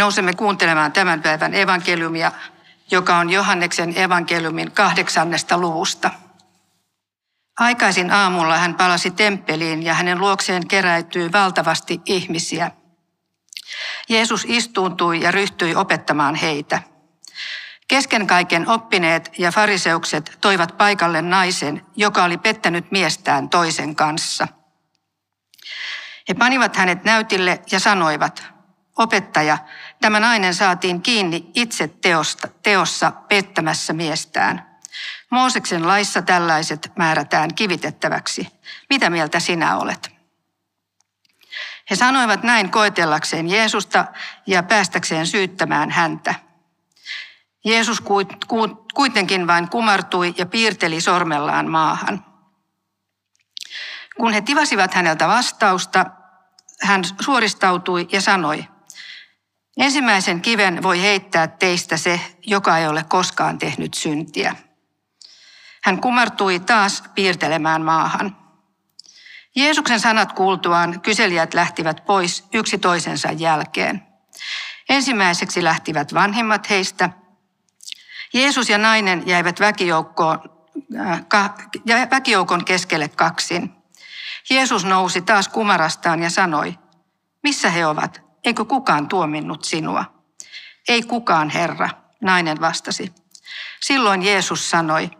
Nousemme kuuntelemaan tämän päivän evankeliumia, joka on Johanneksen evankeliumin kahdeksannesta luvusta. Aikaisin aamulla hän palasi temppeliin ja hänen luokseen keräytyi valtavasti ihmisiä. Jeesus istuuntui ja ryhtyi opettamaan heitä. Kesken kaiken oppineet ja fariseukset toivat paikalle naisen, joka oli pettänyt miestään toisen kanssa. He panivat hänet näytille ja sanoivat, opettaja, tämä nainen saatiin kiinni itse teosta, teossa pettämässä miestään. Mooseksen laissa tällaiset määrätään kivitettäväksi. Mitä mieltä sinä olet? He sanoivat näin koetellakseen Jeesusta ja päästäkseen syyttämään häntä. Jeesus kuitenkin vain kumartui ja piirteli sormellaan maahan. Kun he tivasivat häneltä vastausta, hän suoristautui ja sanoi, ensimmäisen kiven voi heittää teistä se, joka ei ole koskaan tehnyt syntiä. Hän kumartui taas piirtelemään maahan. Jeesuksen sanat kuultuaan kyselijät lähtivät pois yksi toisensa jälkeen. Ensimmäiseksi lähtivät vanhimmat heistä. Jeesus ja nainen jäivät väkijoukkoon, äh, väkijoukon keskelle kaksin. Jeesus nousi taas kumarastaan ja sanoi, missä he ovat? Eikö kukaan tuominnut sinua? Ei kukaan, Herra, nainen vastasi. Silloin Jeesus sanoi,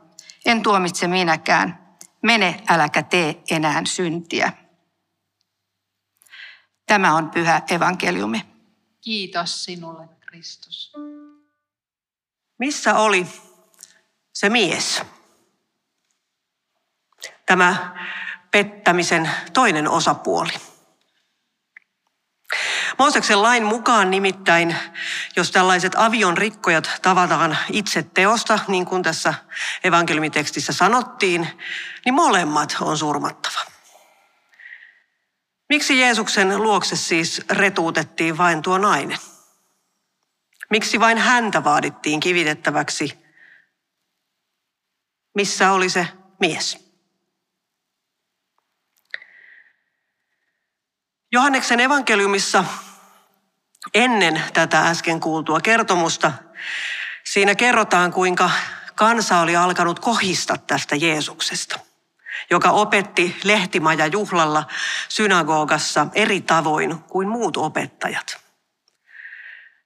en tuomitse minäkään. Mene, äläkä tee enää syntiä. Tämä on pyhä evankeliumi. Kiitos sinulle, Kristus. Missä oli se mies? Tämä pettämisen toinen osapuoli. Mooseksen lain mukaan nimittäin, jos tällaiset avion rikkojat tavataan itse teosta, niin kuin tässä evankeliumitekstissä sanottiin, niin molemmat on surmattava. Miksi Jeesuksen luokse siis retuutettiin vain tuo nainen? Miksi vain häntä vaadittiin kivitettäväksi? Missä oli se mies? Johanneksen evankeliumissa ennen tätä äsken kuultua kertomusta siinä kerrotaan, kuinka kansa oli alkanut kohista tästä Jeesuksesta, joka opetti lehtimaja juhlalla synagogassa eri tavoin kuin muut opettajat.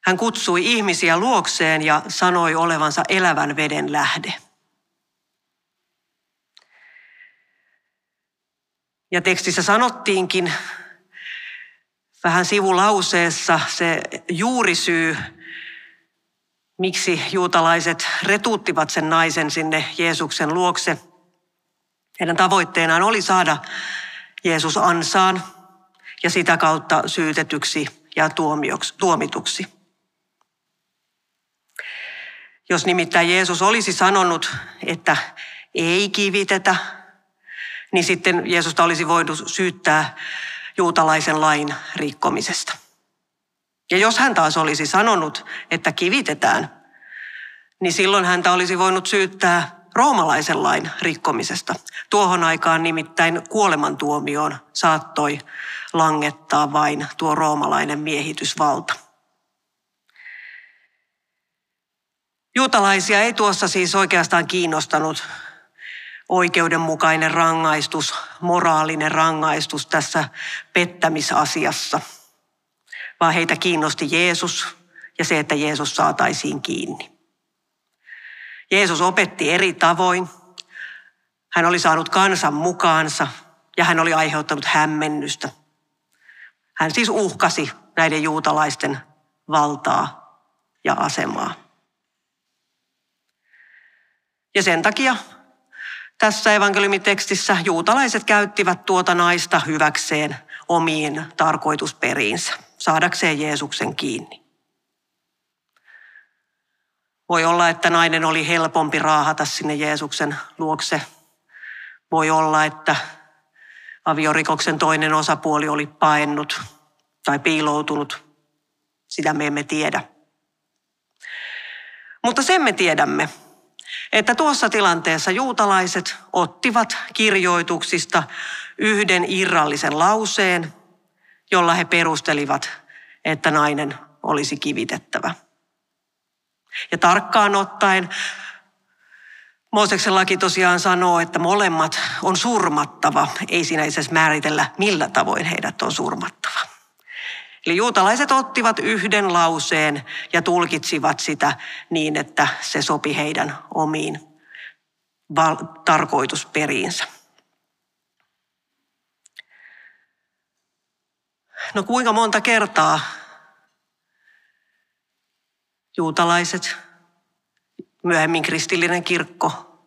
Hän kutsui ihmisiä luokseen ja sanoi olevansa elävän veden lähde. Ja tekstissä sanottiinkin vähän sivulauseessa se juurisyy, miksi juutalaiset retuuttivat sen naisen sinne Jeesuksen luokse. Heidän tavoitteenaan oli saada Jeesus ansaan ja sitä kautta syytetyksi ja tuomituksi. Jos nimittäin Jeesus olisi sanonut, että ei kivitetä, niin sitten Jeesusta olisi voinut syyttää juutalaisen lain rikkomisesta. Ja jos hän taas olisi sanonut, että kivitetään, niin silloin häntä olisi voinut syyttää roomalaisen lain rikkomisesta. Tuohon aikaan nimittäin kuolemantuomioon saattoi langettaa vain tuo roomalainen miehitysvalta. Juutalaisia ei tuossa siis oikeastaan kiinnostanut oikeudenmukainen rangaistus, moraalinen rangaistus tässä pettämisasiassa, vaan heitä kiinnosti Jeesus ja se, että Jeesus saataisiin kiinni. Jeesus opetti eri tavoin. Hän oli saanut kansan mukaansa ja hän oli aiheuttanut hämmennystä. Hän siis uhkasi näiden juutalaisten valtaa ja asemaa. Ja sen takia tässä evankeliumitekstissä juutalaiset käyttivät tuota naista hyväkseen omiin tarkoitusperiinsä, saadakseen Jeesuksen kiinni. Voi olla, että nainen oli helpompi raahata sinne Jeesuksen luokse. Voi olla, että aviorikoksen toinen osapuoli oli paennut tai piiloutunut. Sitä me emme tiedä. Mutta sen me tiedämme, että tuossa tilanteessa juutalaiset ottivat kirjoituksista yhden irrallisen lauseen, jolla he perustelivat, että nainen olisi kivitettävä. Ja tarkkaan ottaen Mooseksen laki tosiaan sanoo, että molemmat on surmattava. Ei siinä itse määritellä, millä tavoin heidät on surmattava. Eli juutalaiset ottivat yhden lauseen ja tulkitsivat sitä niin, että se sopi heidän omiin val- tarkoitusperiinsä. No kuinka monta kertaa juutalaiset, myöhemmin kristillinen kirkko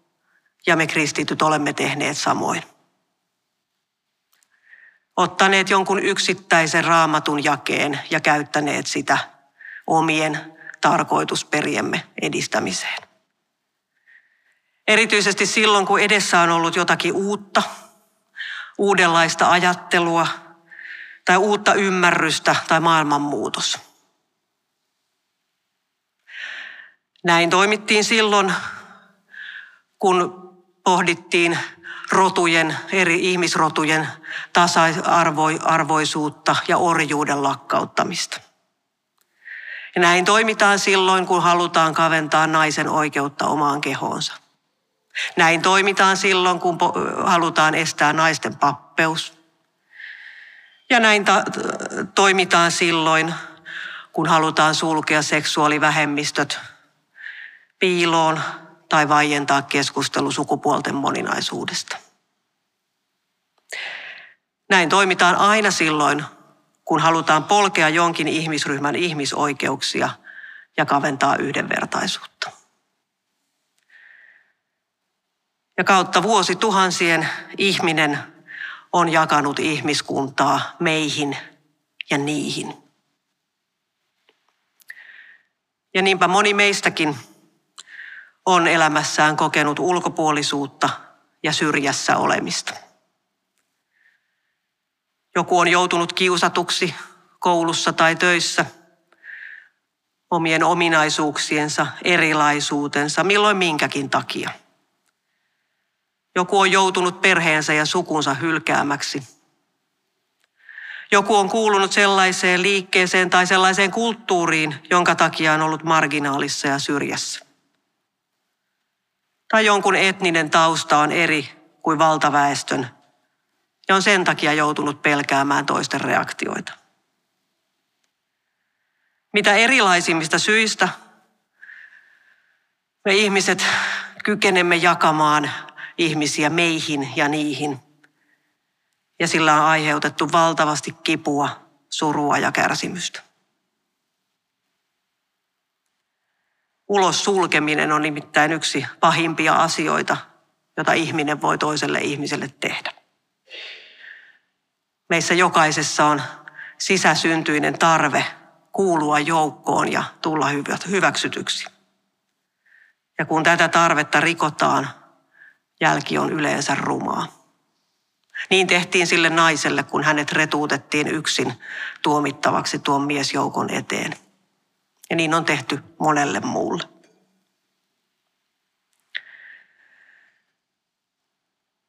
ja me kristityt olemme tehneet samoin. Ottaneet jonkun yksittäisen raamatun jakeen ja käyttäneet sitä omien tarkoitusperiemme edistämiseen. Erityisesti silloin, kun edessä on ollut jotakin uutta, uudenlaista ajattelua tai uutta ymmärrystä tai maailmanmuutos. Näin toimittiin silloin, kun pohdittiin rotujen, eri ihmisrotujen tasa-arvoisuutta ja orjuuden lakkauttamista. Ja näin toimitaan silloin, kun halutaan kaventaa naisen oikeutta omaan kehoonsa. Näin toimitaan silloin, kun halutaan estää naisten pappeus. Ja näin ta- toimitaan silloin, kun halutaan sulkea seksuaalivähemmistöt piiloon tai vaientaa keskustelu sukupuolten moninaisuudesta. Näin toimitaan aina silloin, kun halutaan polkea jonkin ihmisryhmän ihmisoikeuksia ja kaventaa yhdenvertaisuutta. Ja kautta vuosi tuhansien ihminen on jakanut ihmiskuntaa meihin ja niihin. Ja niinpä moni meistäkin on elämässään kokenut ulkopuolisuutta ja syrjässä olemista. Joku on joutunut kiusatuksi koulussa tai töissä omien ominaisuuksiensa, erilaisuutensa, milloin minkäkin takia. Joku on joutunut perheensä ja sukunsa hylkäämäksi. Joku on kuulunut sellaiseen liikkeeseen tai sellaiseen kulttuuriin, jonka takia on ollut marginaalissa ja syrjässä tai jonkun etninen tausta on eri kuin valtaväestön ja on sen takia joutunut pelkäämään toisten reaktioita. Mitä erilaisimmista syistä me ihmiset kykenemme jakamaan ihmisiä meihin ja niihin. Ja sillä on aiheutettu valtavasti kipua, surua ja kärsimystä. Ulos sulkeminen on nimittäin yksi pahimpia asioita, jota ihminen voi toiselle ihmiselle tehdä. Meissä jokaisessa on sisäsyntyinen tarve kuulua joukkoon ja tulla hyväksytyksi. Ja kun tätä tarvetta rikotaan, jälki on yleensä rumaa. Niin tehtiin sille naiselle, kun hänet retuutettiin yksin tuomittavaksi tuon miesjoukon eteen. Ja niin on tehty monelle muulle.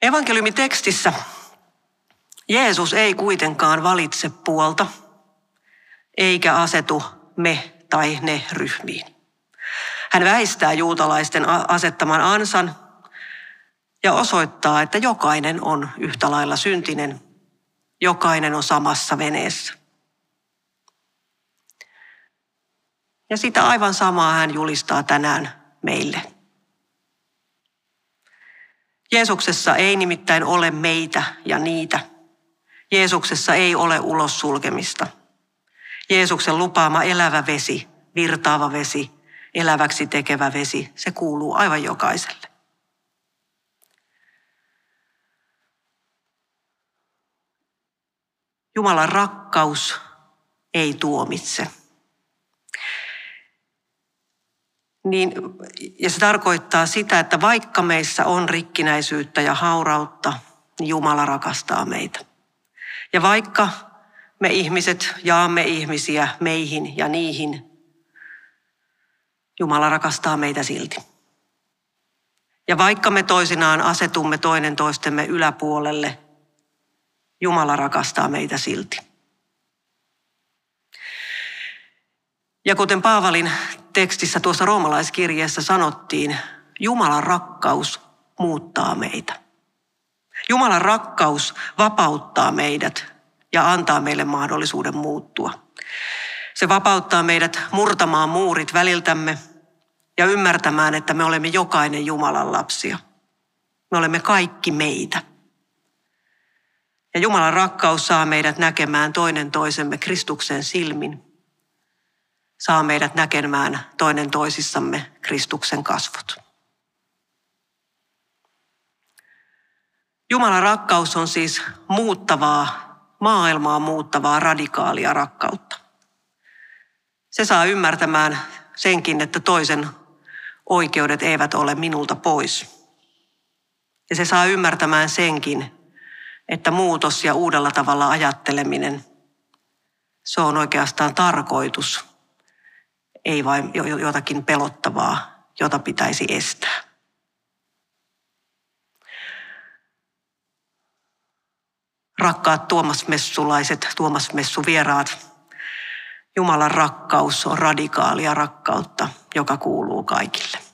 Evankeliumitekstissä Jeesus ei kuitenkaan valitse puolta, eikä asetu me tai ne ryhmiin. Hän väistää juutalaisten asettaman ansan ja osoittaa, että jokainen on yhtä lailla syntinen, jokainen on samassa veneessä. Ja sitä aivan samaa hän julistaa tänään meille. Jeesuksessa ei nimittäin ole meitä ja niitä. Jeesuksessa ei ole ulos sulkemista. Jeesuksen lupaama elävä vesi, virtaava vesi, eläväksi tekevä vesi, se kuuluu aivan jokaiselle. Jumalan rakkaus ei tuomitse. Niin, ja se tarkoittaa sitä, että vaikka meissä on rikkinäisyyttä ja haurautta, niin Jumala rakastaa meitä. Ja vaikka me ihmiset jaamme ihmisiä meihin ja niihin, Jumala rakastaa meitä silti. Ja vaikka me toisinaan asetumme toinen toistemme yläpuolelle, Jumala rakastaa meitä silti. Ja kuten Paavalin tekstissä tuossa roomalaiskirjeessä sanottiin, Jumalan rakkaus muuttaa meitä. Jumalan rakkaus vapauttaa meidät ja antaa meille mahdollisuuden muuttua. Se vapauttaa meidät murtamaan muurit väliltämme ja ymmärtämään, että me olemme jokainen Jumalan lapsia. Me olemme kaikki meitä. Ja Jumalan rakkaus saa meidät näkemään toinen toisemme Kristuksen silmin. Saa meidät näkemään toinen toisissamme Kristuksen kasvot. Jumalan rakkaus on siis muuttavaa, maailmaa muuttavaa, radikaalia rakkautta. Se saa ymmärtämään senkin, että toisen oikeudet eivät ole minulta pois. Ja se saa ymmärtämään senkin, että muutos ja uudella tavalla ajatteleminen, se on oikeastaan tarkoitus, ei vain jotakin pelottavaa, jota pitäisi estää. Rakkaat Tuomas Messulaiset, Tuomas Messu vieraat, Jumalan rakkaus on radikaalia rakkautta, joka kuuluu kaikille.